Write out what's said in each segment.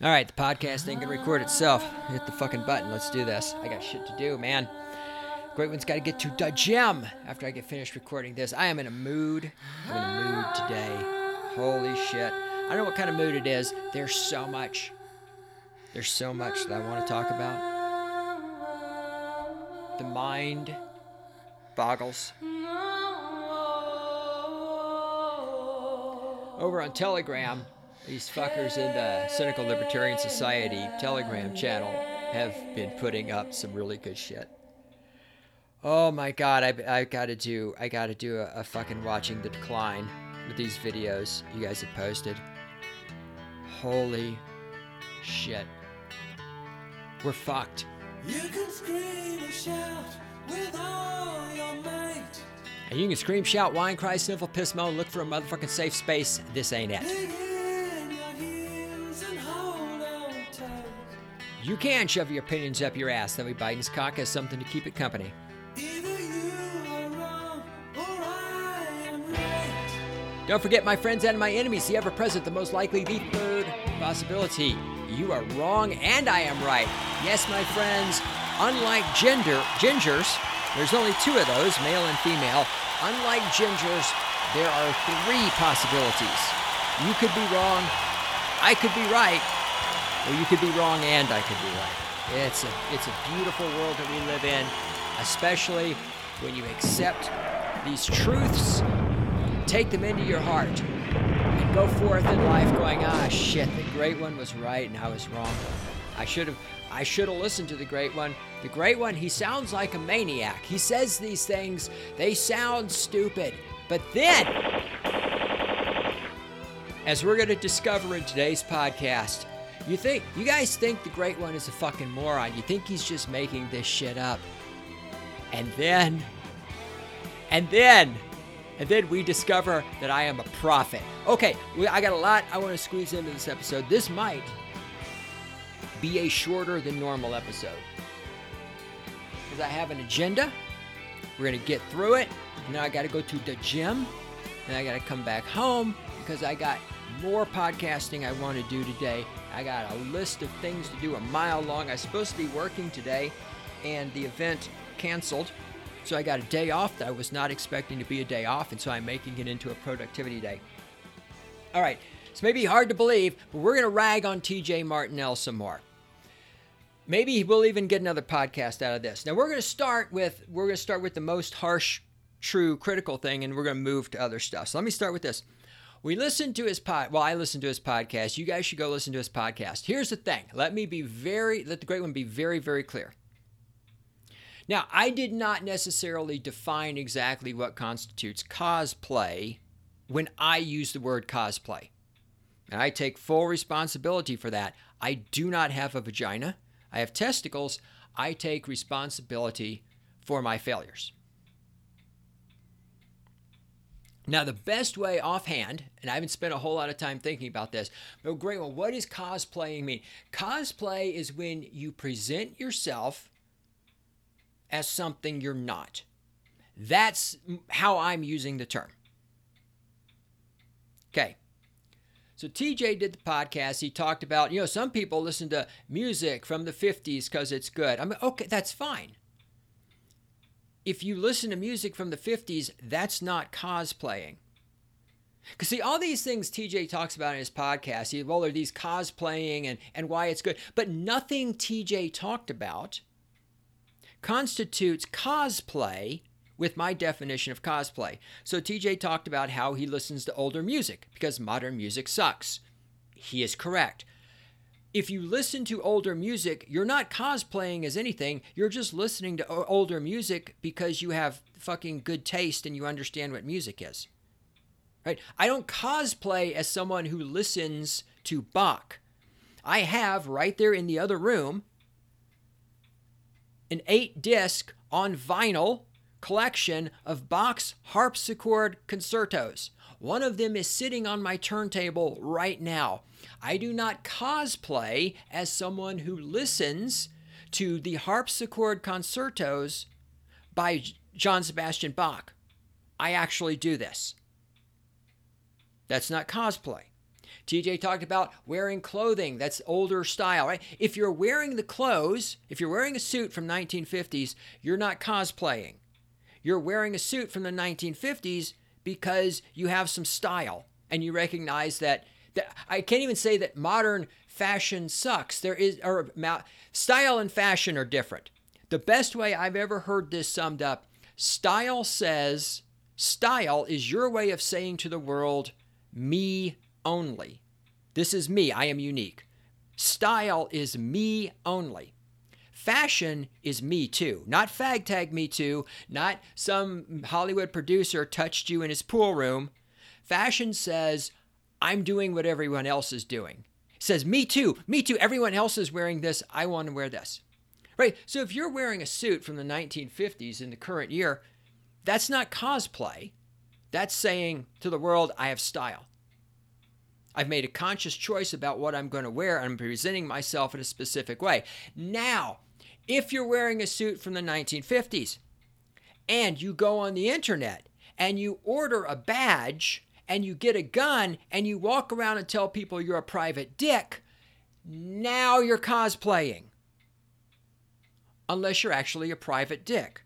All right, the podcast ain't gonna record itself. Hit the fucking button. Let's do this. I got shit to do, man. Great one's got to get to the gym after I get finished recording this. I am in a mood. I'm in a mood today. Holy shit. I don't know what kind of mood it is. There's so much. There's so much that I want to talk about. The mind boggles. Over on Telegram, these fuckers in the Cynical Libertarian Society Telegram channel have been putting up some really good shit. Oh my god, I, I gotta do I gotta do a, a fucking watching the decline with these videos you guys have posted. Holy shit. We're fucked. You can scream and shout with all your might. And you can scream, shout, whine, cry, sniffle, piss, moan, look for a motherfucking safe space. This ain't it. You can shove your opinions up your ass. That way Biden's cock has something to keep it company. Either you are wrong or I am right. Don't forget, my friends and my enemies, the ever present, the most likely, the third possibility. You are wrong and I am right. Yes, my friends, unlike gender, gingers, there's only two of those, male and female. Unlike gingers, there are three possibilities. You could be wrong, I could be right, or you could be wrong and I could be right. It's a, it's a beautiful world that we live in, especially when you accept these truths take them into your heart and go forth in life going ah shit the great one was right and i was wrong. I should have i should have listened to the great one. The great one he sounds like a maniac. He says these things they sound stupid. But then as we're going to discover in today's podcast you think you guys think the great one is a fucking moron you think he's just making this shit up and then and then and then we discover that I am a prophet. Okay, I got a lot I want to squeeze into this episode. This might be a shorter than normal episode because I have an agenda. We're gonna get through it, and then I got to go to the gym, and I got to come back home because I got more podcasting I want to do today. I got a list of things to do, a mile long. I was supposed to be working today, and the event canceled. So I got a day off that I was not expecting to be a day off, and so I'm making it into a productivity day. All right, it's maybe hard to believe, but we're going to rag on TJ Martinell some more. Maybe we'll even get another podcast out of this. Now we're going to start with we're going to start with the most harsh, true, critical thing, and we're going to move to other stuff. So let me start with this. We listened to his pod. Well, I listened to his podcast. You guys should go listen to his podcast. Here's the thing. Let me be very. Let the great one be very, very clear. Now, I did not necessarily define exactly what constitutes cosplay when I use the word cosplay. And I take full responsibility for that. I do not have a vagina, I have testicles. I take responsibility for my failures. Now, the best way offhand, and I haven't spent a whole lot of time thinking about this, but great one, what does cosplaying mean? Cosplay is when you present yourself as something you're not. That's how I'm using the term. Okay. So TJ did the podcast. He talked about, you know, some people listen to music from the 50s because it's good. I mean, okay, that's fine. If you listen to music from the 50s, that's not cosplaying. Because see, all these things TJ talks about in his podcast, he, well, are these cosplaying and, and why it's good. But nothing TJ talked about constitutes cosplay with my definition of cosplay. So TJ talked about how he listens to older music because modern music sucks. He is correct. If you listen to older music, you're not cosplaying as anything. You're just listening to older music because you have fucking good taste and you understand what music is. Right? I don't cosplay as someone who listens to Bach. I have right there in the other room an eight disc on vinyl collection of Bach's harpsichord concertos. One of them is sitting on my turntable right now. I do not cosplay as someone who listens to the harpsichord concertos by John Sebastian Bach. I actually do this. That's not cosplay. TJ talked about wearing clothing that's older style, right? If you're wearing the clothes, if you're wearing a suit from 1950s, you're not cosplaying. You're wearing a suit from the 1950s because you have some style and you recognize that, that I can't even say that modern fashion sucks. There is or style and fashion are different. The best way I've ever heard this summed up, style says style is your way of saying to the world me only. This is me, I am unique. Style is me only. Fashion is me too. Not fag tag me too, not some Hollywood producer touched you in his pool room. Fashion says, I'm doing what everyone else is doing. It says, me too, me too, everyone else is wearing this, I want to wear this. Right? So if you're wearing a suit from the 1950s in the current year, that's not cosplay. That's saying to the world, I have style. I've made a conscious choice about what I'm going to wear. I'm presenting myself in a specific way. Now, if you're wearing a suit from the 1950s and you go on the internet and you order a badge and you get a gun and you walk around and tell people you're a private dick, now you're cosplaying. Unless you're actually a private dick.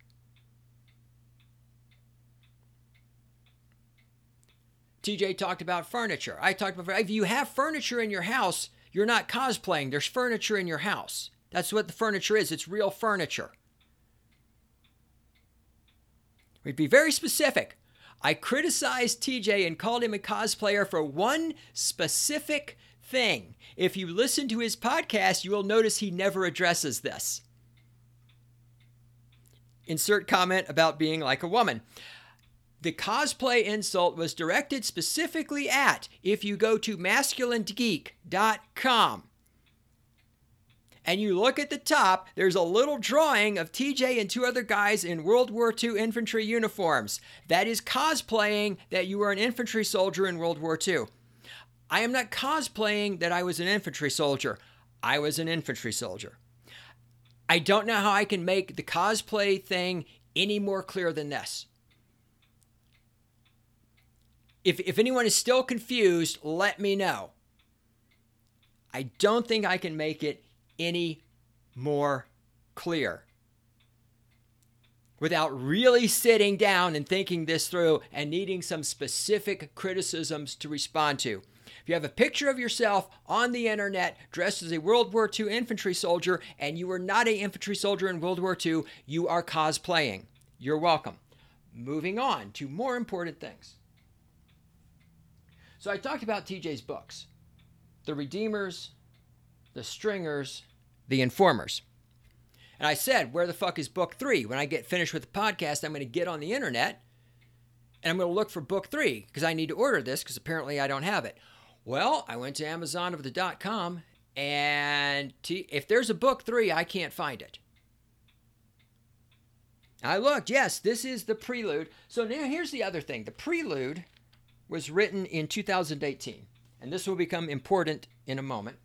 TJ talked about furniture. I talked about if you have furniture in your house, you're not cosplaying. There's furniture in your house. That's what the furniture is. It's real furniture. We'd be very specific. I criticized TJ and called him a cosplayer for one specific thing. If you listen to his podcast, you will notice he never addresses this. Insert comment about being like a woman. The cosplay insult was directed specifically at if you go to masculinegeek.com and you look at the top, there's a little drawing of TJ and two other guys in World War II infantry uniforms. That is cosplaying that you were an infantry soldier in World War II. I am not cosplaying that I was an infantry soldier. I was an infantry soldier. I don't know how I can make the cosplay thing any more clear than this. If, if anyone is still confused, let me know. I don't think I can make it any more clear without really sitting down and thinking this through and needing some specific criticisms to respond to. If you have a picture of yourself on the internet dressed as a World War II infantry soldier and you were not an infantry soldier in World War II, you are cosplaying. You're welcome. Moving on to more important things. So I talked about TJ's books The Redeemers, The Stringers, The Informers. And I said, where the fuck is book three? When I get finished with the podcast, I'm going to get on the internet and I'm going to look for book three because I need to order this because apparently I don't have it. Well, I went to Amazon of the dot com and t- if there's a book three, I can't find it. I looked, yes, this is the prelude. So now here's the other thing the prelude was written in 2018, and this will become important in a moment.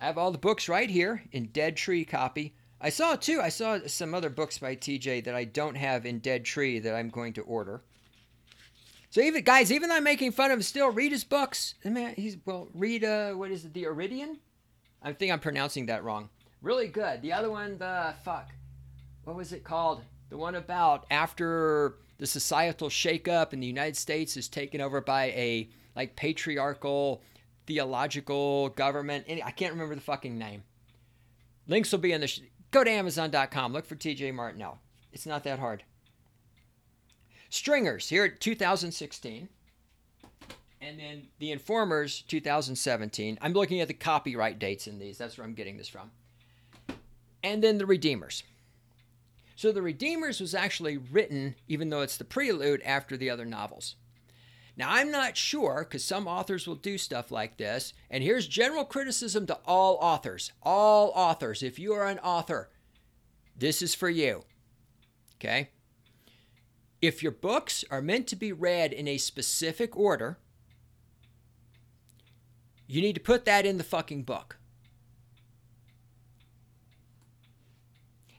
I have all the books right here in Dead Tree copy. I saw too, I saw some other books by TJ that I don't have in Dead Tree that I'm going to order. So even guys, even though I'm making fun of him, still read his books. I mean, he's well, read uh, what is it, the Iridian? I think I'm pronouncing that wrong. Really good. The other one, the fuck, what was it called? The one about after the societal shakeup in the United States is taken over by a like patriarchal theological government. I can't remember the fucking name. Links will be in the. Sh- Go to Amazon.com. Look for TJ Martinell. It's not that hard. Stringers here at 2016. And then the Informers 2017. I'm looking at the copyright dates in these. That's where I'm getting this from. And then the Redeemers. So the Redeemers was actually written, even though it's the prelude, after the other novels. Now, I'm not sure because some authors will do stuff like this. And here's general criticism to all authors. All authors, if you are an author, this is for you. Okay? If your books are meant to be read in a specific order, you need to put that in the fucking book.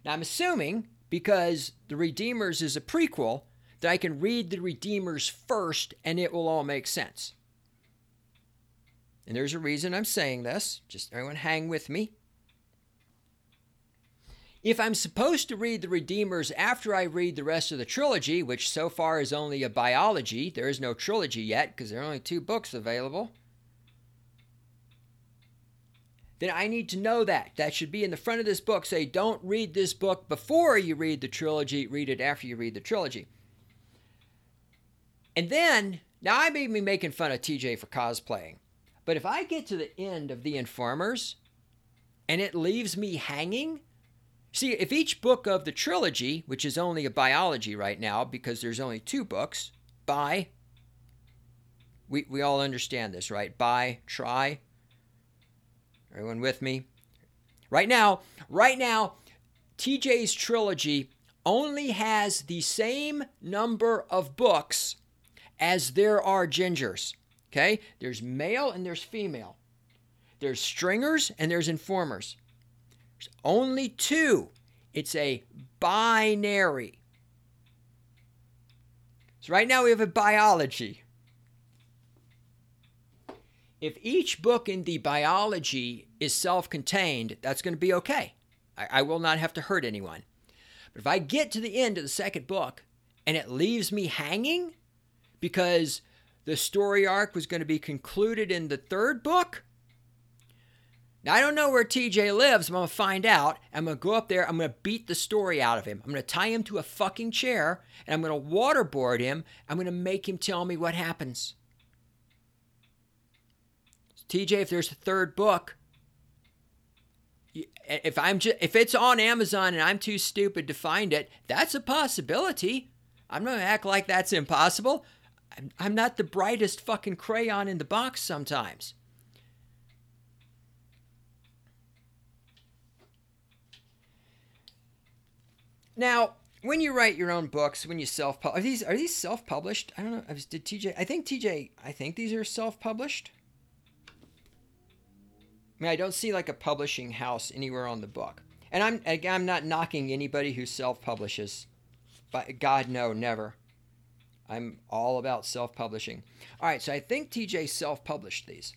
Now, I'm assuming because The Redeemers is a prequel that I can read The Redeemers first and it will all make sense. and there's a reason I'm saying this. Just everyone hang with me. If I'm supposed to read The Redeemers after I read the rest of the trilogy, which so far is only a biology, there is no trilogy yet because there are only two books available, then I need to know that. That should be in the front of this book. Say, don't read this book before you read the trilogy, read it after you read the trilogy. And then, now I may be making fun of TJ for cosplaying, but if I get to the end of The Informers and it leaves me hanging, see, if each book of the trilogy, which is only a biology right now because there's only two books, by, we, we all understand this, right? By, try, Everyone with me? Right now, right now, TJ's trilogy only has the same number of books as there are gingers. Okay? There's male and there's female. There's stringers and there's informers. There's only two. It's a binary. So right now we have a biology if each book in the biology is self contained, that's going to be okay. I, I, will not have to hurt anyone. But if I get to the end of the second book and it leaves me hanging because the story arc was going to be concluded in the third book, now I don't know where TJ lives, but I'm going to find out. I'm going to go up there, I'm going to beat the story out of him. I'm going to tie him to a fucking chair and I'm going to waterboard him. I'm going to make him tell me what happens. TJ, if there's a third book, if I'm just, if it's on Amazon and I'm too stupid to find it, that's a possibility. I'm not gonna act like that's impossible. I'm, I'm not the brightest fucking crayon in the box sometimes. Now, when you write your own books, when you self are these are these self published? I don't know. Did TJ? I think TJ. I think these are self published. I mean, I don't see like a publishing house anywhere on the book. And I'm I'm not knocking anybody who self-publishes. But God no, never. I'm all about self-publishing. All right, so I think TJ self-published these.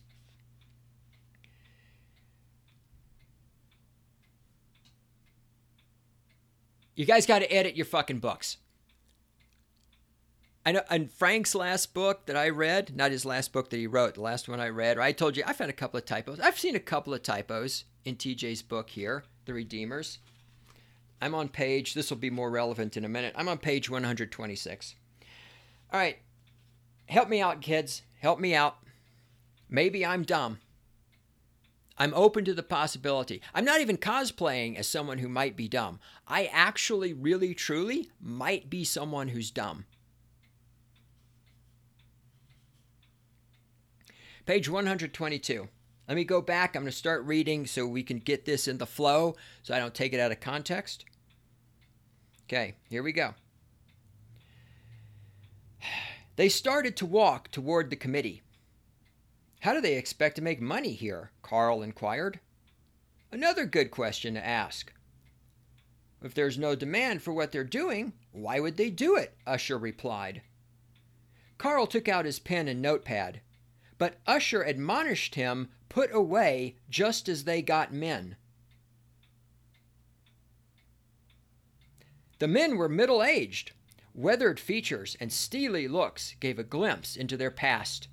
You guys got to edit your fucking books. I know in Frank's last book that I read, not his last book that he wrote, the last one I read, I told you I found a couple of typos. I've seen a couple of typos in TJ's book here, The Redeemers. I'm on page, this will be more relevant in a minute. I'm on page 126. All right. Help me out, kids. Help me out. Maybe I'm dumb. I'm open to the possibility. I'm not even cosplaying as someone who might be dumb. I actually, really, truly might be someone who's dumb. Page 122. Let me go back. I'm going to start reading so we can get this in the flow so I don't take it out of context. Okay, here we go. They started to walk toward the committee. How do they expect to make money here? Carl inquired. Another good question to ask. If there's no demand for what they're doing, why would they do it? Usher replied. Carl took out his pen and notepad. But Usher admonished him, Put away just as they got men. The men were middle aged. Weathered features and steely looks gave a glimpse into their past.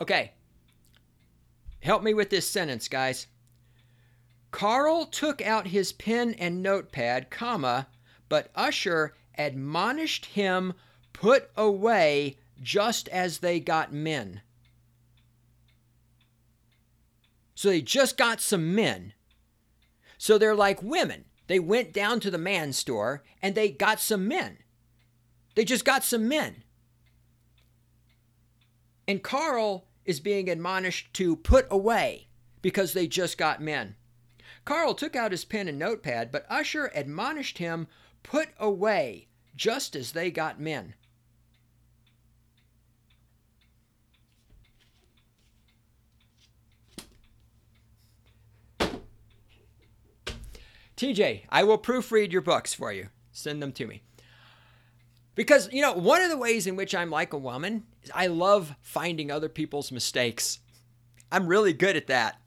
Okay. Help me with this sentence, guys. Carl took out his pen and notepad, comma, but Usher admonished him put away just as they got men. So they just got some men. So they're like women. They went down to the man store and they got some men. They just got some men. And Carl is being admonished to put away because they just got men. Carl took out his pen and notepad, but Usher admonished him, put away just as they got men. TJ, I will proofread your books for you. Send them to me. Because, you know, one of the ways in which I'm like a woman is I love finding other people's mistakes. I'm really good at that.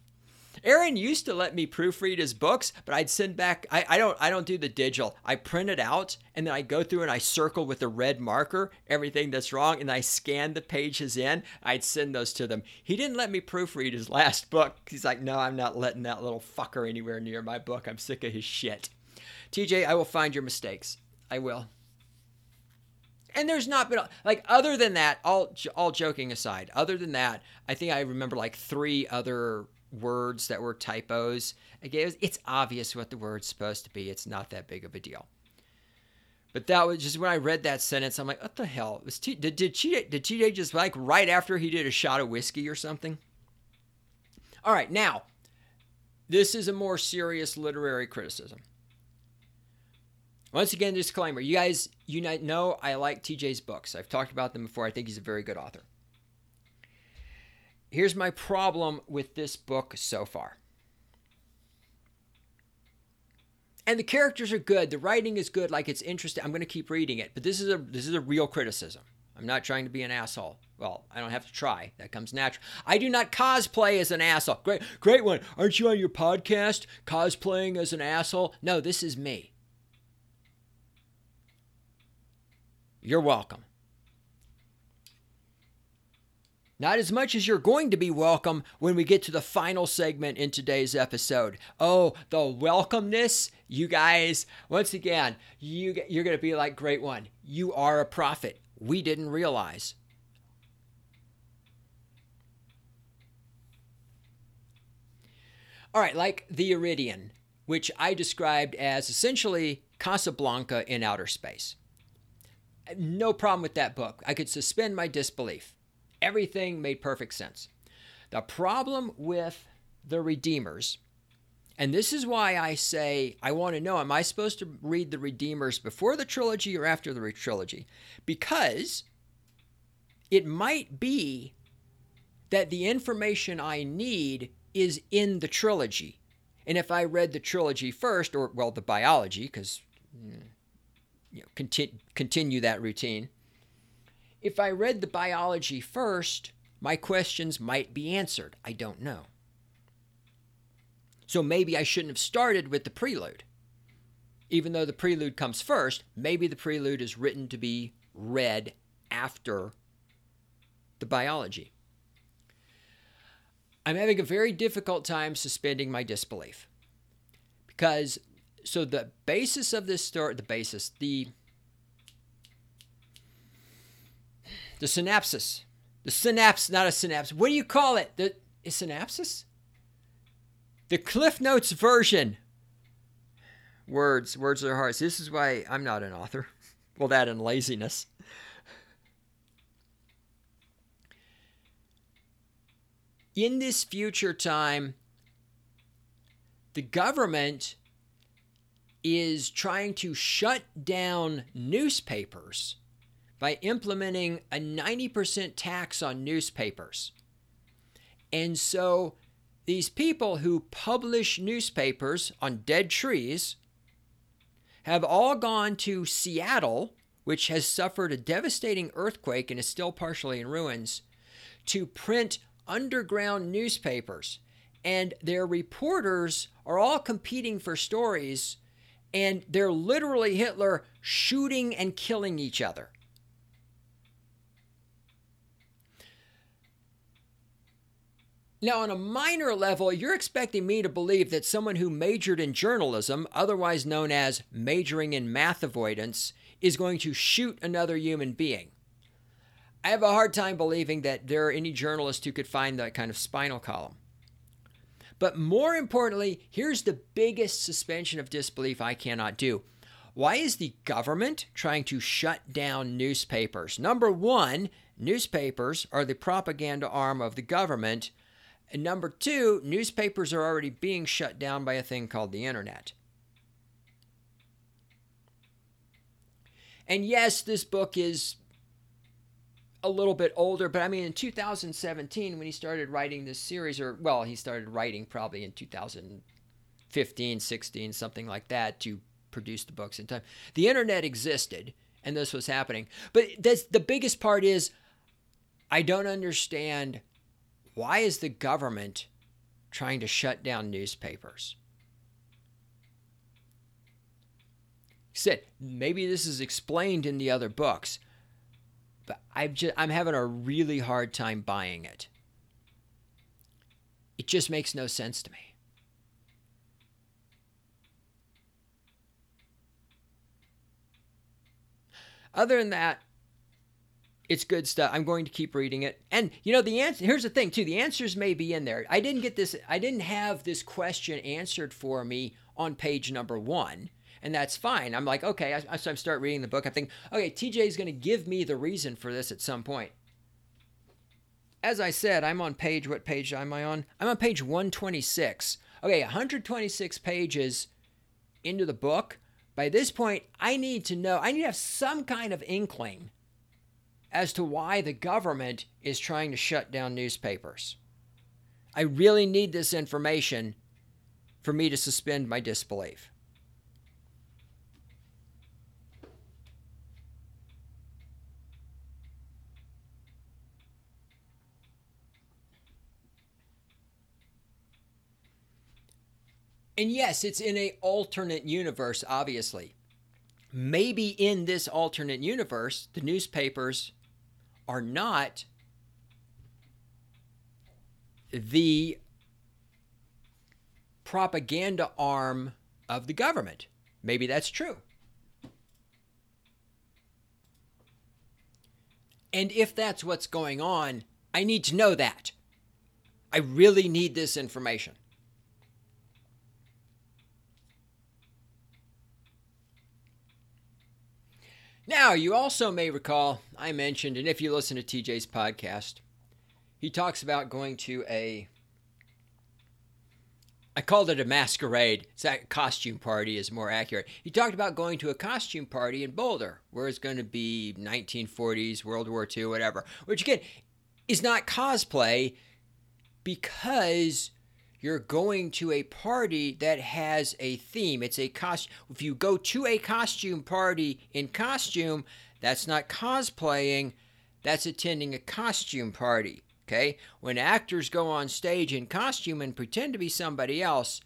Aaron used to let me proofread his books, but I'd send back I, I don't I don't do the digital. I print it out and then I go through and I circle with a red marker everything that's wrong and I scan the pages in. I'd send those to them. He didn't let me proofread his last book. He's like, "No, I'm not letting that little fucker anywhere near my book. I'm sick of his shit." TJ, I will find your mistakes. I will. And there's not been like other than that, all all joking aside, other than that, I think I remember like three other words that were typos. Again, it's obvious what the word's supposed to be. It's not that big of a deal. But that was just when I read that sentence, I'm like, what the hell? Was T- did did did TJ just like right after he did a shot of whiskey or something? All right, now this is a more serious literary criticism. Once again, disclaimer: you guys, you know I like TJ's books. I've talked about them before. I think he's a very good author. Here's my problem with this book so far. And the characters are good. The writing is good. Like it's interesting. I'm going to keep reading it. But this is a this is a real criticism. I'm not trying to be an asshole. Well, I don't have to try. That comes natural. I do not cosplay as an asshole. Great, great one. Aren't you on your podcast cosplaying as an asshole? No, this is me. You're welcome. Not as much as you're going to be welcome when we get to the final segment in today's episode. Oh, the welcomeness, you guys. Once again, you you're going to be like great one. You are a prophet. We didn't realize. All right, like the Iridian, which I described as essentially Casablanca in outer space. No problem with that book. I could suspend my disbelief. Everything made perfect sense. The problem with the Redeemers, and this is why I say I want to know am I supposed to read the Redeemers before the trilogy or after the trilogy? Because it might be that the information I need is in the trilogy. And if I read the trilogy first, or, well, the biology, because mm, you know, conti- continue that routine. If I read the biology first, my questions might be answered. I don't know. So maybe I shouldn't have started with the prelude. Even though the prelude comes first, maybe the prelude is written to be read after the biology. I'm having a very difficult time suspending my disbelief because so the basis of this story, the basis, the the synapsis, the synapse, not a synapse. What do you call it? The is synapsis? The Cliff Notes version. Words, words are hard. This is why I'm not an author. Well, that and laziness. In this future time, the government is trying to shut down newspapers by implementing a 90% tax on newspapers. And so these people who publish newspapers on dead trees have all gone to Seattle, which has suffered a devastating earthquake and is still partially in ruins, to print underground newspapers. And their reporters are all competing for stories and they're literally Hitler shooting and killing each other. Now, on a minor level, you're expecting me to believe that someone who majored in journalism, otherwise known as majoring in math avoidance, is going to shoot another human being. I have a hard time believing that there are any journalists who could find that kind of spinal column. But more importantly, here's the biggest suspension of disbelief I cannot do. Why is the government trying to shut down newspapers? Number one, newspapers are the propaganda arm of the government. And number two, newspapers are already being shut down by a thing called the internet. And yes, this book is a little bit older, but I mean, in 2017, when he started writing this series, or well, he started writing probably in 2015, 16, something like that, to produce the books in time. The internet existed, and this was happening. But the biggest part is I don't understand why is the government trying to shut down newspapers? He Said maybe this is explained in the other books, but I've just, I'm having a really hard time buying it. It just makes no sense to me. Other than that, it's good stuff. I'm going to keep reading it. And you know, the answer here's the thing too. The answers may be in there. I didn't get this I didn't have this question answered for me on page number 1. And that's fine. I'm like, okay, I, so I start reading the book. I think, okay, TJ is going to give me the reason for this at some point. As I said, I'm on page, what page am I on? I'm on page 126. Okay, 126 pages into the book. By this point, I need to know, I need to have some kind of inkling as to why the government is trying to shut down newspapers. I really need this information for me to suspend my disbelief. And yes, it's in a alternate universe obviously. Maybe in this alternate universe, the newspapers are not the propaganda arm of the government. Maybe that's true. And if that's what's going on, I need to know that. I really need this information. Now, you also may recall I mentioned, and if you listen to TJ's podcast, he talks about going to a I called it a masquerade. It's a costume party is more accurate. He talked about going to a costume party in Boulder, where it's going to be 1940s, World War II, whatever. Which again is not cosplay because you're going to a party that has a theme. It's a costume. If you go to a costume party in costume, that's not cosplaying, that's attending a costume party. Okay? When actors go on stage in costume and pretend to be somebody else,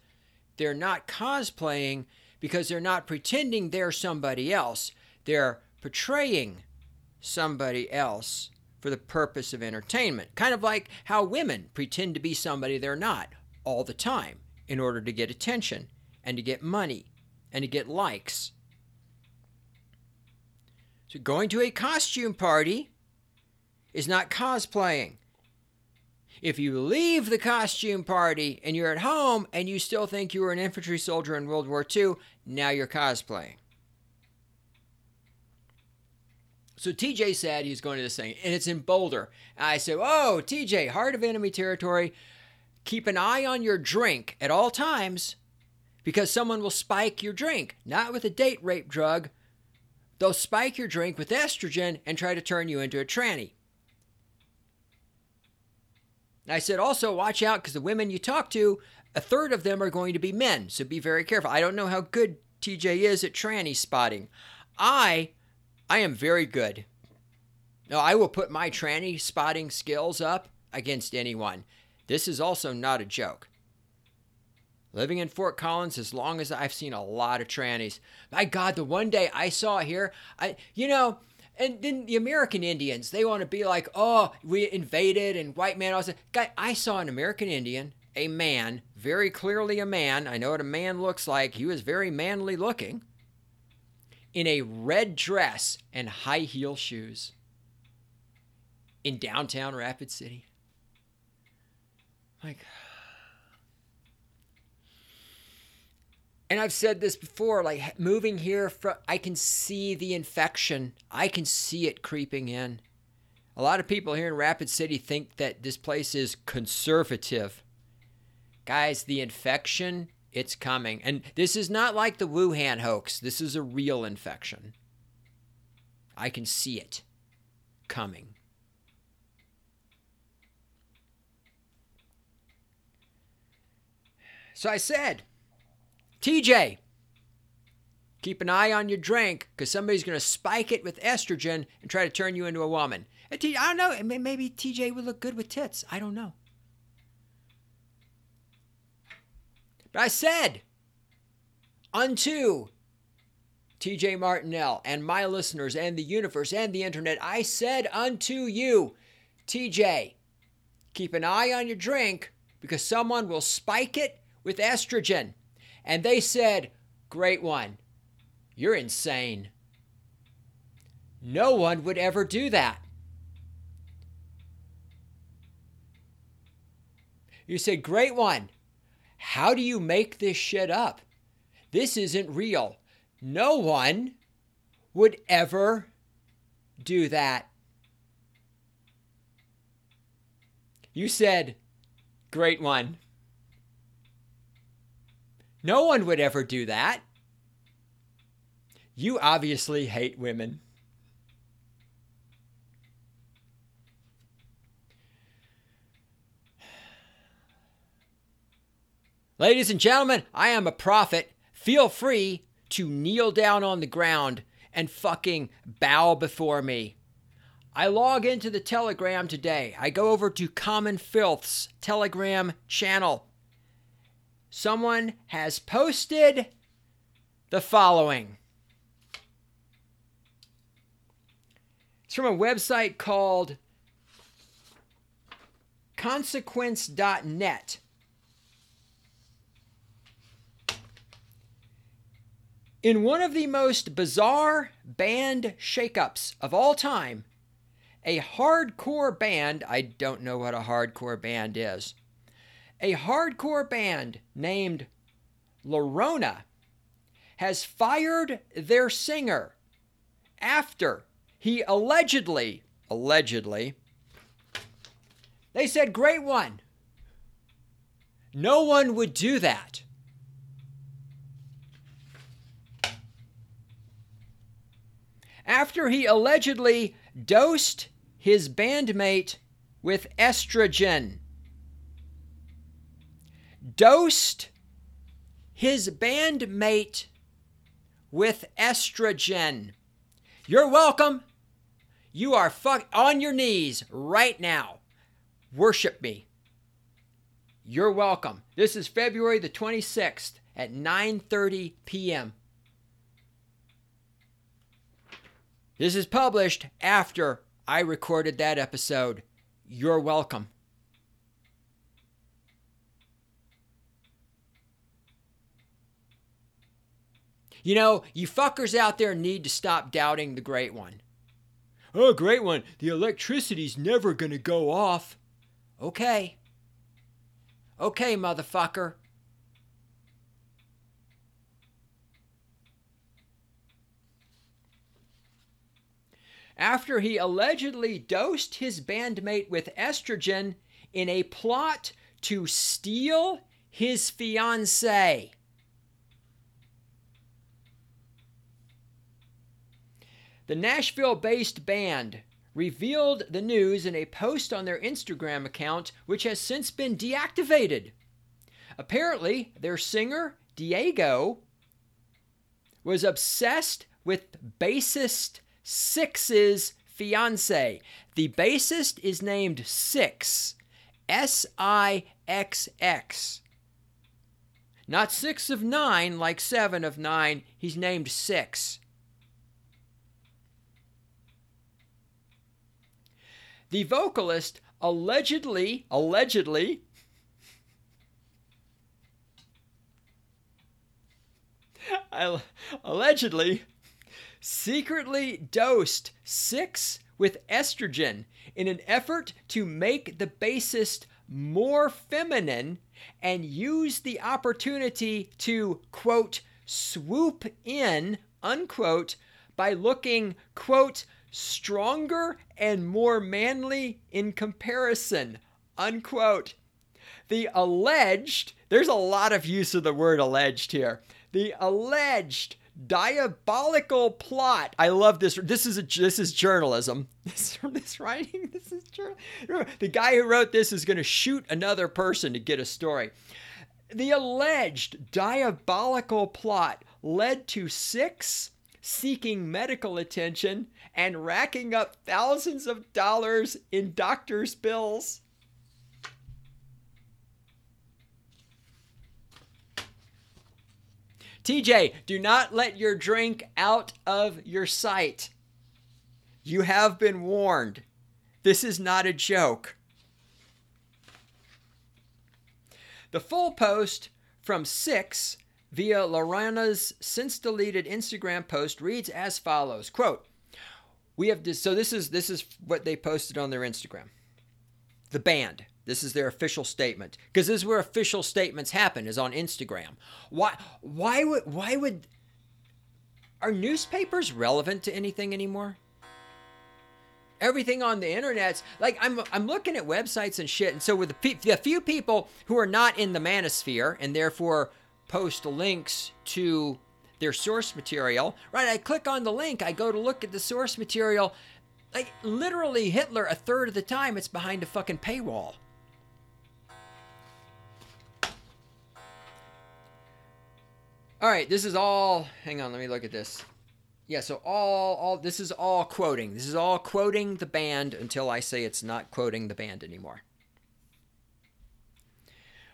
they're not cosplaying because they're not pretending they're somebody else. They're portraying somebody else for the purpose of entertainment. Kind of like how women pretend to be somebody they're not all the time in order to get attention and to get money and to get likes. So going to a costume party is not cosplaying. If you leave the costume party and you're at home and you still think you were an infantry soldier in World War II, now you're cosplaying. So TJ said he's going to this thing, and it's in Boulder. I said, Oh, TJ, heart of enemy territory keep an eye on your drink at all times because someone will spike your drink, not with a date rape drug. They'll spike your drink with estrogen and try to turn you into a tranny. I said, also watch out because the women you talk to, a third of them are going to be men, so be very careful. I don't know how good TJ is at tranny spotting. I, I am very good. No, I will put my tranny spotting skills up against anyone. This is also not a joke. Living in Fort Collins as long as I've seen a lot of trannies. My God, the one day I saw here, I you know, and then the American Indians, they want to be like, oh, we invaded and white man. Was guy, I saw an American Indian, a man, very clearly a man. I know what a man looks like. He was very manly looking, in a red dress and high heel shoes in downtown Rapid City. Like, and I've said this before, like moving here, from, I can see the infection. I can see it creeping in. A lot of people here in Rapid City think that this place is conservative. Guys, the infection, it's coming. And this is not like the Wuhan hoax. This is a real infection. I can see it coming. So I said, TJ, Keep an eye on your drink because somebody's going to spike it with estrogen and try to turn you into a woman. I don't know. Maybe TJ would look good with tits. I don't know. But I said, unto TJ Martinell and my listeners and the universe and the internet, I said unto you, TJ, keep an eye on your drink because someone will spike it with estrogen. And they said, Great one. You're insane. No one would ever do that. You said, Great one. How do you make this shit up? This isn't real. No one would ever do that. You said, Great one. No one would ever do that. You obviously hate women. Ladies and gentlemen, I am a prophet. Feel free to kneel down on the ground and fucking bow before me. I log into the Telegram today. I go over to Common Filth's Telegram channel. Someone has posted the following. It's from a website called consequence.net. In one of the most bizarre band shakeups of all time, a hardcore band, I don't know what a hardcore band is, a hardcore band named Llorona has fired their singer after he allegedly, allegedly, they said, Great one. No one would do that. After he allegedly dosed his bandmate with estrogen. Dosed his bandmate with estrogen. You're welcome. You are fuck on your knees right now. Worship me. You're welcome. This is February the 26th at 9:30 p.m. This is published after I recorded that episode. You're welcome. You know, you fuckers out there need to stop doubting the Great One. Oh, Great One, the electricity's never gonna go off. Okay. Okay, motherfucker. After he allegedly dosed his bandmate with estrogen in a plot to steal his fiancee. The Nashville based band revealed the news in a post on their Instagram account, which has since been deactivated. Apparently, their singer, Diego, was obsessed with bassist Sixx's fiance. The bassist is named Sixx, S I X X. Not six of nine like seven of nine, he's named Six. The vocalist allegedly, allegedly, allegedly secretly dosed Sixx with estrogen in an effort to make the bassist more feminine and use the opportunity to, quote, swoop in, unquote, by looking, quote, stronger and more manly in comparison, unquote. The alleged, there's a lot of use of the word alleged here. The alleged diabolical plot. I love this. This is a, this is journalism. This this writing. This is jour- the guy who wrote this is going to shoot another person to get a story. The alleged diabolical plot led to Sixx seeking medical attention and racking up thousands of dollars in doctor's bills. TJ, do not let your drink out of your sight. You have been warned. This is not a joke. The full post from Sixx via Llorona's since deleted Instagram post reads as follows quote we have this, so this is this is what they posted on their Instagram. The band. This is their official statement. Because this is where official statements happen is on Instagram. Why why would why would are newspapers relevant to anything anymore? Everything on the internet's like I'm I'm looking at websites and shit, and so with the, pe- the few people who are not in the manosphere and therefore post links to their source material, right? I click on the link, I go to look at the source material, like literally Hitler a third of the time it's behind a fucking paywall. All right, this is all. Hang on, let me look at this. Yeah, so all all this is all quoting. This is all quoting the band until I say it's not quoting the band anymore.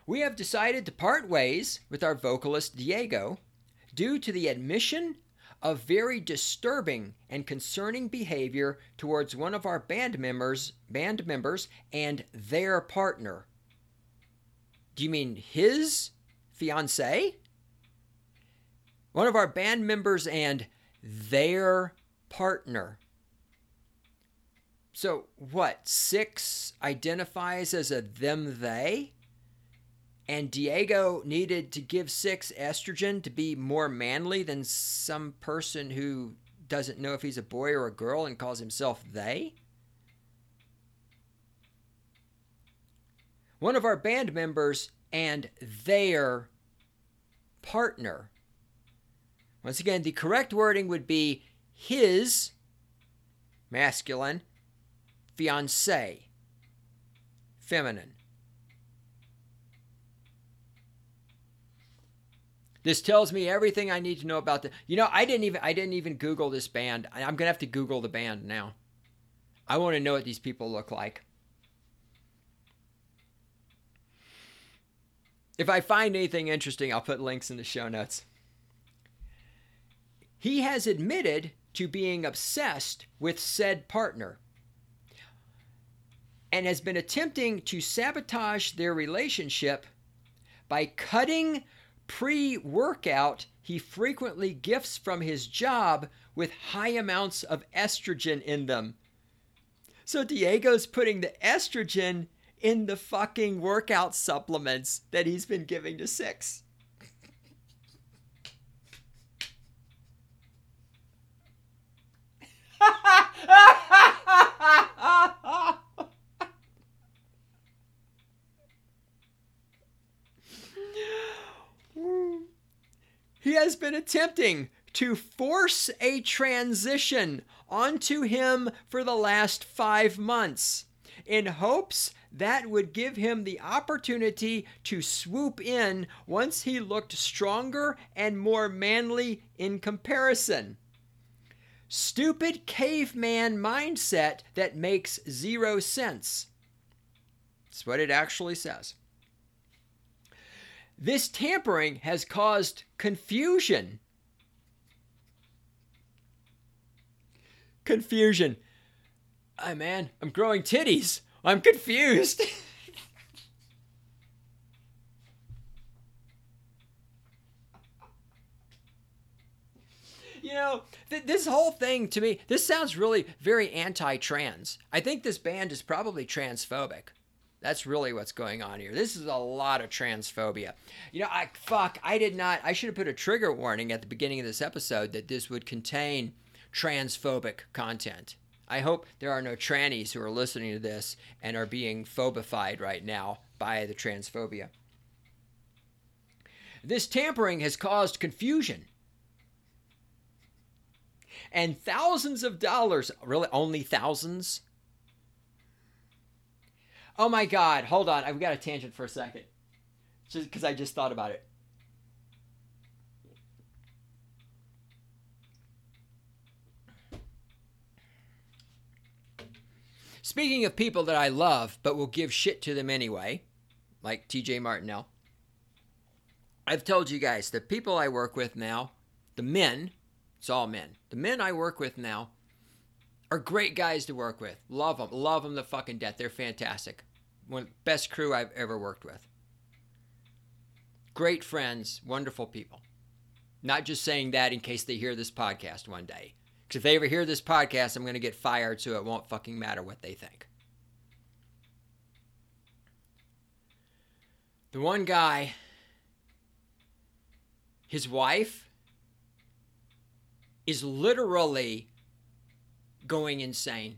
We have decided to part ways with our vocalist Diego due to the admission of very disturbing and concerning behavior towards one of our band members, band members and their partner. Do you mean his fiance? One of our band members and their partner. So, what? Sixx identifies as a them they? And Diego needed to give Sixx estrogen to be more manly than some person who doesn't know if he's a boy or a girl and calls himself they? One of our band members and their partner once again, the correct wording would be his masculine fiance feminine. This tells me everything I need to know about the. You know, I didn't even I didn't even Google this band. I'm gonna have to Google the band now. I want to know what these people look like. If I find anything interesting, I'll put links in the show notes. He has admitted to being obsessed with said partner and has been attempting to sabotage their relationship by cutting pre workout he frequently gifts from his job with high amounts of estrogen in them. So Diego's putting the estrogen in the fucking workout supplements that he's been giving to Sixx. he has been attempting to force a transition onto him for the last five months in hopes that would give him the opportunity to swoop in once he looked stronger and more manly in comparison. Stupid caveman mindset that makes zero sense. That's what it actually says. This tampering has caused confusion. Confusion. Hey man, I'm growing titties. I'm confused. you know, th- this whole thing to me, this sounds really very anti trans. I think this band is probably transphobic. That's really what's going on here. This is a lot of transphobia. You know, I fuck, I did not I should have put a trigger warning at the beginning of this episode that this would contain transphobic content. I hope there are no trannies who are listening to this and are being phobified right now by the transphobia. This tampering has caused confusion and thousands of dollars, really only thousands. Oh my god, hold on. I've got a tangent for a second. Just because I just thought about it. Speaking of people that I love but will give shit to them anyway, like TJ Martinell, I've told you guys the people I work with now, the men, it's all men, the men I work with now are great guys to work with. Love them. Love them the fucking death. They're fantastic. One best crew I've ever worked with. Great friends, wonderful people. Not just saying that in case they hear this podcast one day. Because if they ever hear this podcast, I'm going to get fired, so it won't fucking matter what they think. The one guy, his wife, is literally going insane.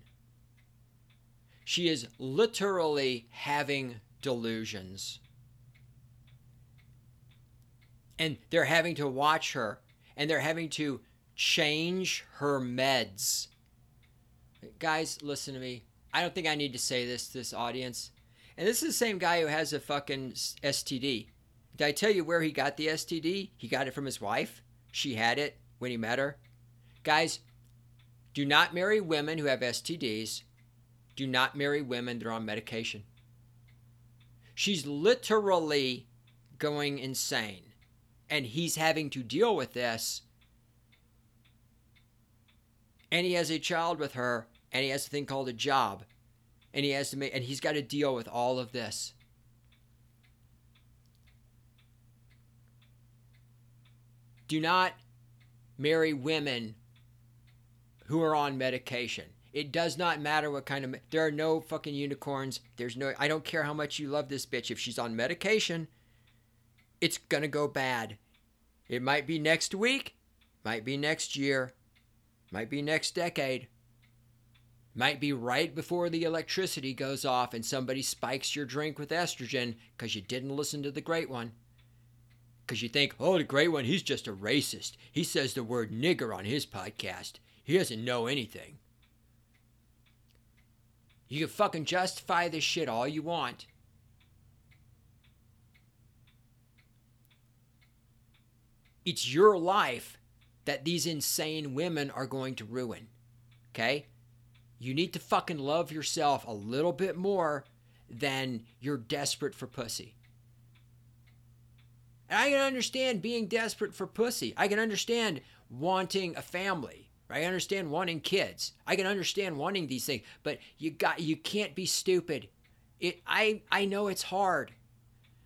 She is literally having delusions. And they're having to watch her and they're having to change her meds. Guys, listen to me. I don't think I need to say this to this audience. And this is the same guy who has a fucking STD. Did I tell you where he got the STD? He got it from his wife. She had it when he met her. Guys, do not marry women who have STDs. Do not marry women that are on medication. She's literally going insane. And he's having to deal with this. And he has a child with her, and he has a thing called a job. And he has to make and he's got to deal with all of this. Do not marry women who are on medication. It does not matter what kind of. There are no fucking unicorns. There's no. I don't care how much you love this bitch. If she's on medication, it's gonna go bad. It might be next week, might be next year, might be next decade, might be right before the electricity goes off and somebody spikes your drink with estrogen because you didn't listen to the great one. Because you think, oh, the great one, he's just a racist. He says the word nigger on his podcast. He doesn't know anything. You can fucking justify this shit all you want. It's your life that these insane women are going to ruin. Okay? You need to fucking love yourself a little bit more than you're desperate for pussy. And I can understand being desperate for pussy. I can understand wanting a family. I understand wanting kids. I can understand wanting these things, but you got you can't be stupid. It I I know it's hard.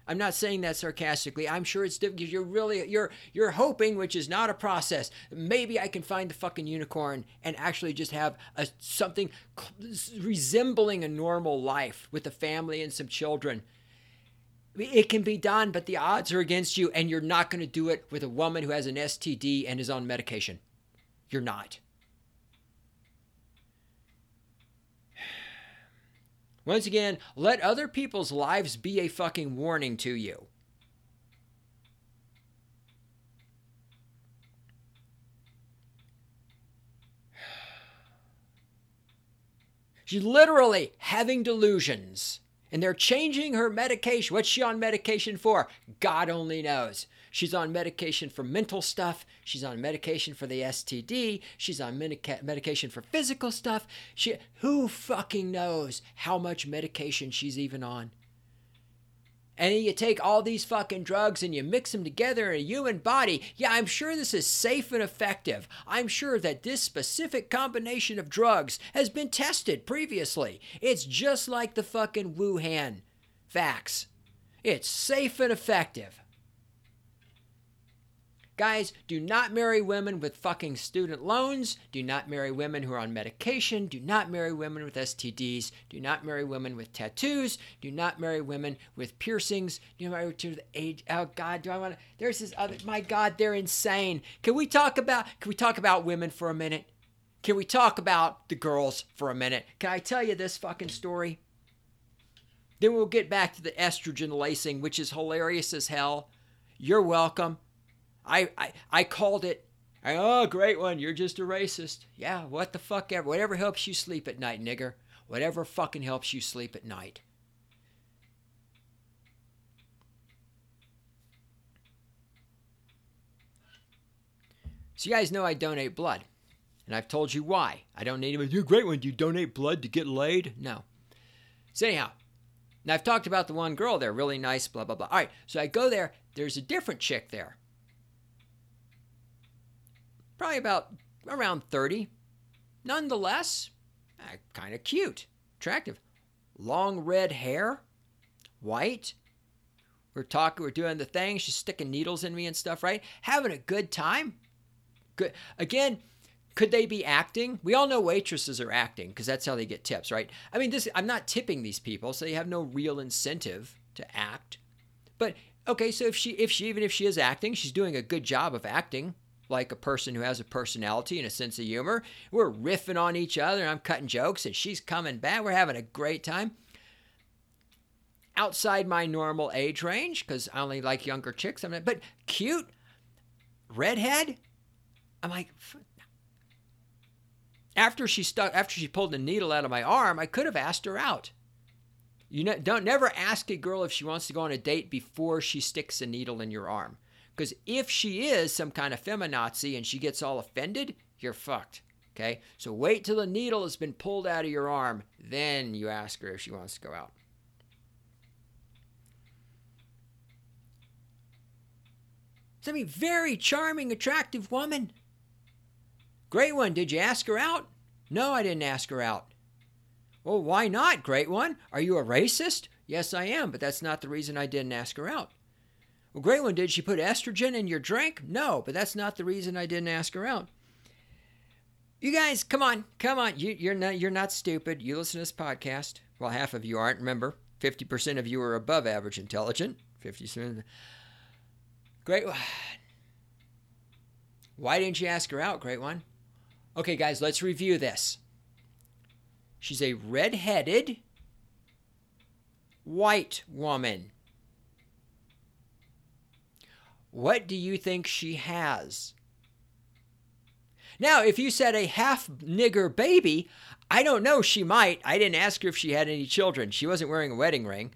I'm not saying that sarcastically. I'm sure it's difficult. You're really you're you're hoping, which is not a process. Maybe I can find the fucking unicorn and actually just have a something resembling a normal life with a family and some children. It can be done, but the odds are against you, and you're not going to do it with a woman who has an STD and is on medication. You're not. Once again, let other people's lives be a fucking warning to you. She's literally having delusions. And they're changing her medication. What's she on medication for? God only knows. She's on medication for mental stuff. She's on medication for the STD. She's on medica- medication for physical stuff. She who fucking knows how much medication she's even on? And you take all these fucking drugs and you mix them together in a human body. Yeah, I'm sure this is safe and effective. I'm sure that this specific combination of drugs has been tested previously. It's just like the fucking Wuhan vax. It's safe and effective. Guys, do not marry women with fucking student loans. Do not marry women who are on medication. Do not marry women with STDs. Do not marry women with tattoos. Do not marry women with piercings. Do not marry to the age. Oh God, do I want to? There's this other. My God, they're insane. Can we talk about? Can we talk about women for a minute? Can we talk about the girls for a minute? Can I tell you this fucking story? Then we'll get back to the estrogen lacing, which is hilarious as hell. You're welcome. I, I, I called it. I, oh, great one. You're just a racist. Yeah, what the fuck ever. Whatever helps you sleep at night, nigger. Whatever fucking helps you sleep at night. So you guys know I donate blood. And I've told you why. I don't need it. You're a great one. Do you donate blood to get laid? No. So, anyhow, now I've talked about the one girl there, really nice, blah, blah, blah. All right, so I go there. There's a different chick there. Probably about around 30. Nonetheless, uh, kind of cute, attractive. Long red hair, white. We're talking, we're doing the thing. She's sticking needles in me and stuff, right? Having a good time. Good. Again, could they be acting? We all know waitresses are acting because that's how they get tips, right? I mean, this I'm not tipping these people, so they have no real incentive to act. But okay, so if she if she even if she is acting, she's doing a good job of acting like a person who has a personality and a sense of humor. We're riffing on each other, and I'm cutting jokes, and she's coming back. We're having a great time. Outside my normal age range, because I only like younger chicks. I mean, but cute, redhead. I'm like, after she stuck, after she pulled the needle out of my arm, I could have asked her out. You know, don't never ask a girl if she wants to go on a date before she sticks a needle in your arm. Because if she is some kind of feminazi and she gets all offended, you're fucked. Okay? So wait till the needle has been pulled out of your arm, then you ask her if she wants to go out. I mean, very charming, attractive woman. Great one. Did you ask her out? No, I didn't ask her out. Well, why not, great one? Are you a racist? Yes, I am, but that's not the reason I didn't ask her out. Well, great one. Did she put estrogen in your drink? No, but that's not the reason I didn't ask her out. You guys, come on, come on. You, you're not you're not stupid. You listen to this podcast. Well, half of you aren't. Remember, fifty percent of you are above average intelligent. Fifty percent. Great. One. Why didn't you ask her out, great one? Okay, guys, let's review this. She's a red-headed white woman. What do you think she has? Now, if you said a half nigger baby, I don't know. She might. I didn't ask her if she had any children. She wasn't wearing a wedding ring.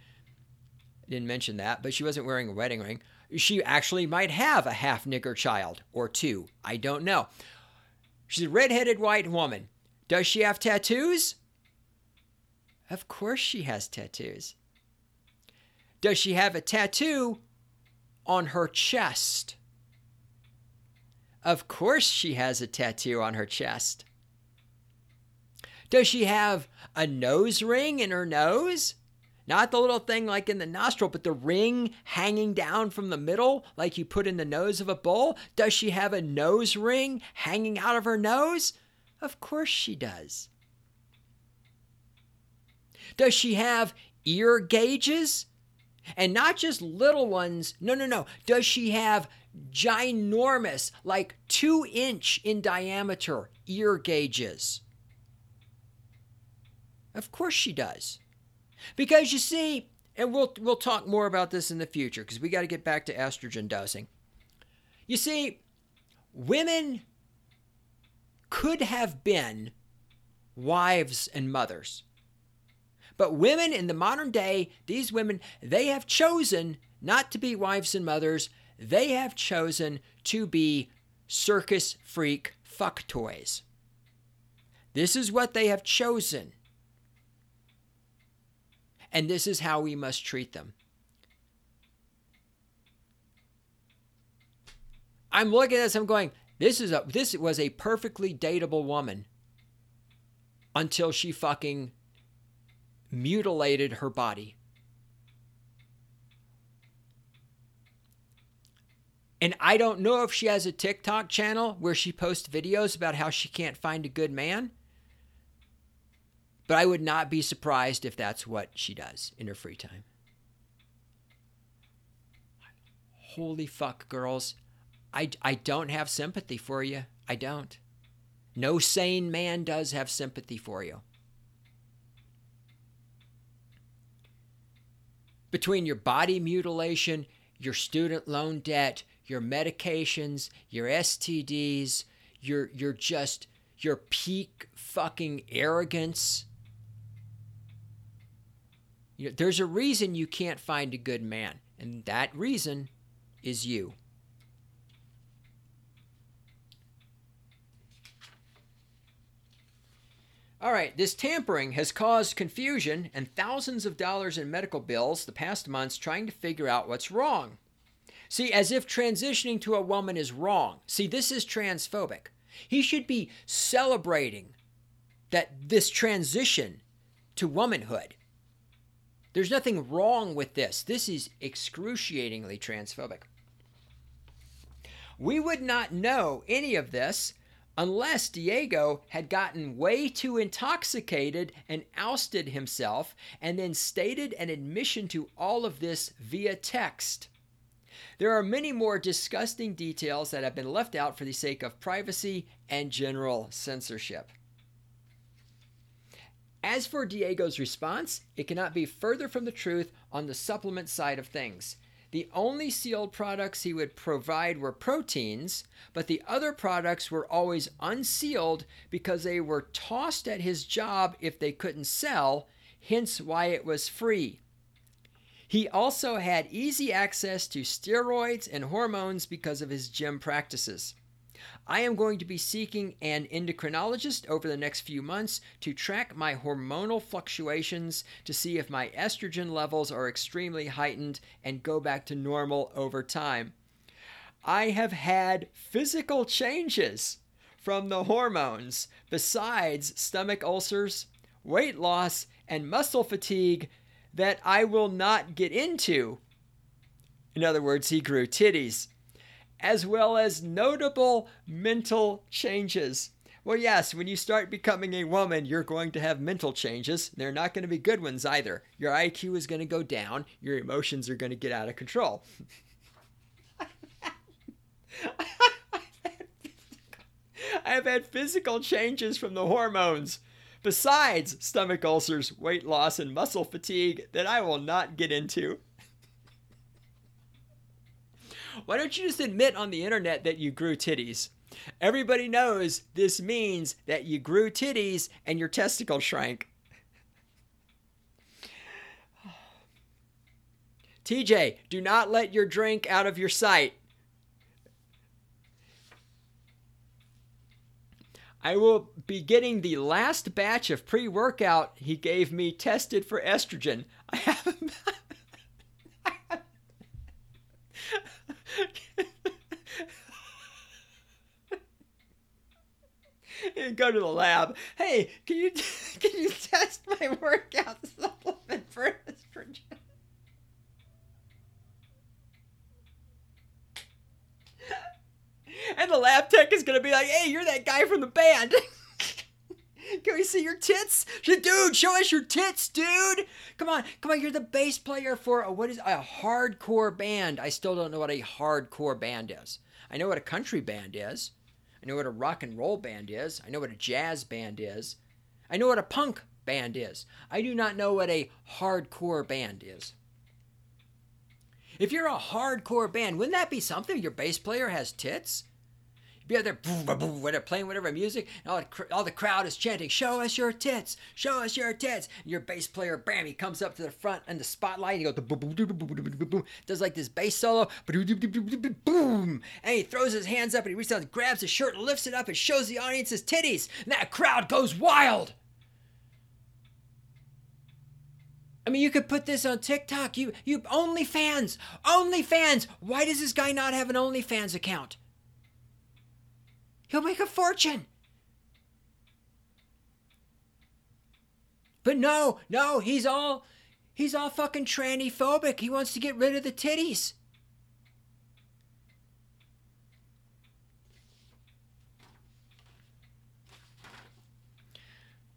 I didn't mention that, but she wasn't wearing a wedding ring. She actually might have a half nigger child or two. I don't know. She's a redheaded white woman. Does she have tattoos? Of course she has tattoos. Does she have a tattoo on her chest? Of course she has a tattoo on her chest. Does she have a nose ring in her nose? Not the little thing like in the nostril, but the ring hanging down from the middle, like you put in the nose of a bull. Does she have a nose ring hanging out of her nose? Of course she does. Does she have ear gauges? And not just little ones. No, no, no. Does she have ginormous, like two inch in diameter ear gauges? Of course she does. Because you see, and we'll we'll talk more about this in the future because we got to get back to estrogen dosing. You see, women could have been wives and mothers. But women in the modern day, these women, they have chosen not to be wives and mothers. They have chosen to be circus freak fuck toys. This is what they have chosen and this is how we must treat them. I'm looking at this, I'm going, this is a this was a perfectly dateable woman until she fucking mutilated her body. And I don't know if she has a TikTok channel where she posts videos about how she can't find a good man. But I would not be surprised if that's what she does in her free time. Holy fuck, girls. I, I don't have sympathy for you. I don't. No sane man does have sympathy for you. Between your body mutilation, your student loan debt, your medications, your STDs, your your just your peak fucking arrogance, you know, there's a reason you can't find a good man, and that reason is you. All right, this tampering has caused confusion and thousands of dollars in medical bills the past months trying to figure out what's wrong. See, as if transitioning to a woman is wrong. See, this is transphobic. He should be celebrating that this transition to womanhood. There's nothing wrong with this. This is excruciatingly transphobic. We would not know any of this unless Diego had gotten way too intoxicated and ousted himself and then stated an admission to all of this via text. There are many more disgusting details that have been left out for the sake of privacy and general censorship. As for Diego's response, it cannot be further from the truth on the supplement side of things. The only sealed products he would provide were proteins, but the other products were always unsealed because they were tossed at his job if they couldn't sell, hence why it was free. He also had easy access to steroids and hormones because of his gym practices. I am going to be seeking an endocrinologist over the next few months to track my hormonal fluctuations to see if my estrogen levels are extremely heightened and go back to normal over time. I have had physical changes from the hormones besides stomach ulcers, weight loss, and muscle fatigue that I will not get into. In other words, he grew titties as well as notable mental changes. Well, yes, when you start becoming a woman, you're going to have mental changes. They're not going to be good ones either. Your IQ is going to go down, your emotions are going to get out of control. I have had physical changes from the hormones, besides stomach ulcers, weight loss, and muscle fatigue that I will not get into. Why don't you just admit on the internet that you grew titties? Everybody knows this means that you grew titties and your testicle shrank. TJ, do not let your drink out of your sight. I will be getting the last batch of pre workout he gave me tested for estrogen. I haven't. Go to the lab. Hey, can you can you test my workout supplement for estrogen? And the lab tech is gonna be like, "Hey, you're that guy from the band." Can we see your tits? Dude, show us your tits, dude. Come on, come on. You're the bass player for a, what is a hardcore band. I still don't know what a hardcore band is. I know what a country band is. I know what a rock and roll band is. I know what a jazz band is. I know what a punk band is. I do not know what a hardcore band is. If you're a hardcore band, wouldn't that be something? Your bass player has tits? Be out there, whatever, playing whatever music, and all the, all the crowd is chanting, "Show us your tits! Show us your tits!" And your bass player, bam, he comes up to the front in the spotlight, and he goes, does like this bass solo, boom, and he throws his hands up and he reaches out, and grabs his shirt, lifts it up, and shows the audience his titties, and that crowd goes wild. I mean, you could put this on TikTok. You, you, OnlyFans, OnlyFans. Why does this guy not have an OnlyFans account? He'll make a fortune. But no, no, he's all he's all fucking tranny phobic. He wants to get rid of the titties.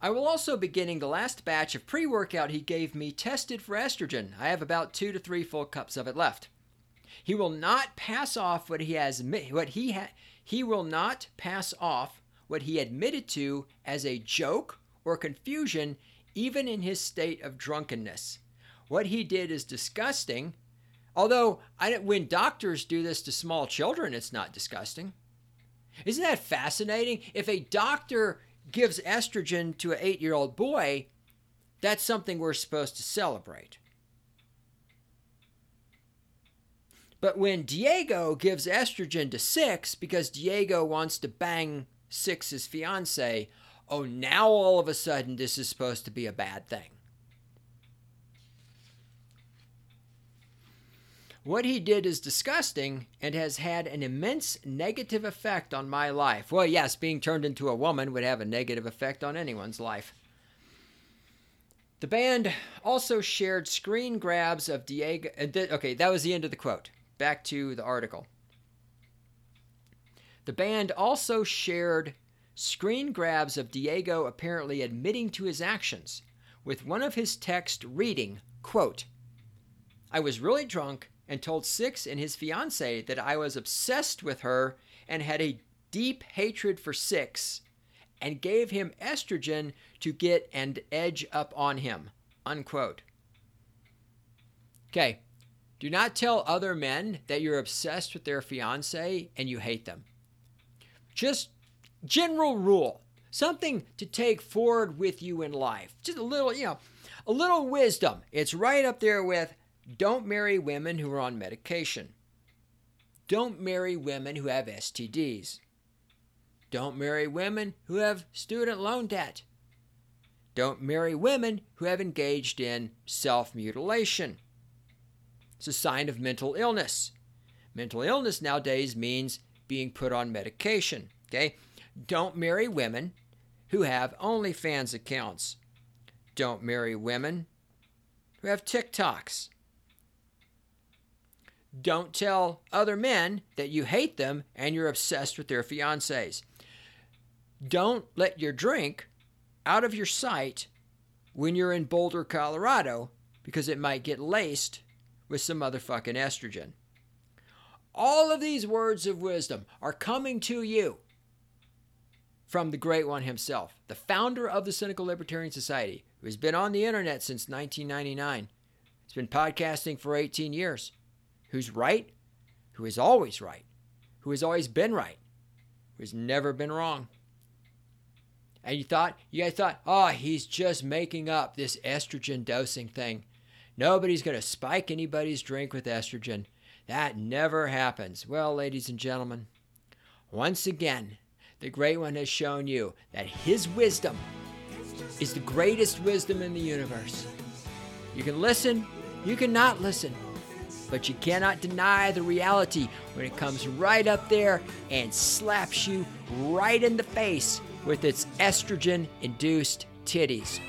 I will also be getting the last batch of pre workout he gave me tested for estrogen. I have about two to three full cups of it left. He will not pass off what he has what he ha- he will not pass off what he admitted to as a joke or confusion even in his state of drunkenness. What he did is disgusting. Although I, when doctors do this to small children, it's not disgusting. Isn't that fascinating? If a doctor gives estrogen to an eight year old boy, that's something we're supposed to celebrate. But when Diego gives estrogen to Sixx because Diego wants to bang Sixx's fiance, oh, now all of a sudden this is supposed to be a bad thing. What he did is disgusting and has had an immense negative effect on my life. Well, yes, being turned into a woman would have a negative effect on anyone's life. The band also shared screen grabs of Diego. uh, Okay, that was the end of the quote. Back to the article. The band also shared screen grabs of Diego apparently admitting to his actions, with one of his texts reading, quote, I was really drunk and told Sixx and his fiance that I was obsessed with her and had a deep hatred for Sixx and gave him estrogen to get an edge up on him. Unquote. Okay. Do not tell other men that you're obsessed with their fiance and you hate them. Just general rule. Something to take forward with you in life. Just a little, you know, a little wisdom. It's right up there with don't marry women who are on medication. Don't marry women who have STDs. Don't marry women who have student loan debt. Don't marry women who have engaged in self mutilation. It's a sign of mental illness. Mental illness nowadays means being put on medication. Okay? Don't marry women who have OnlyFans accounts. Don't marry women who have TikToks. Don't tell other men that you hate them and you're obsessed with their fiancés. Don't let your drink out of your sight when you're in Boulder, Colorado, because it might get laced with some motherfucking estrogen. All of these words of wisdom are coming to you from the great one himself, the founder of the Cynical Libertarian Society, who has been on the internet since 1999. He's been podcasting for 18 years. Who's right? Who is always right? Who has always been right? Who has never been wrong? And you thought, you guys thought, oh, he's just making up this estrogen dosing thing. Nobody's going to spike anybody's drink with estrogen. That never happens. Well, ladies and gentlemen, once again, the Great One has shown you that his wisdom is the greatest wisdom in the universe. You can listen, you cannot listen, but you cannot deny the reality when it comes right up there and slaps you right in the face with its estrogen induced titties.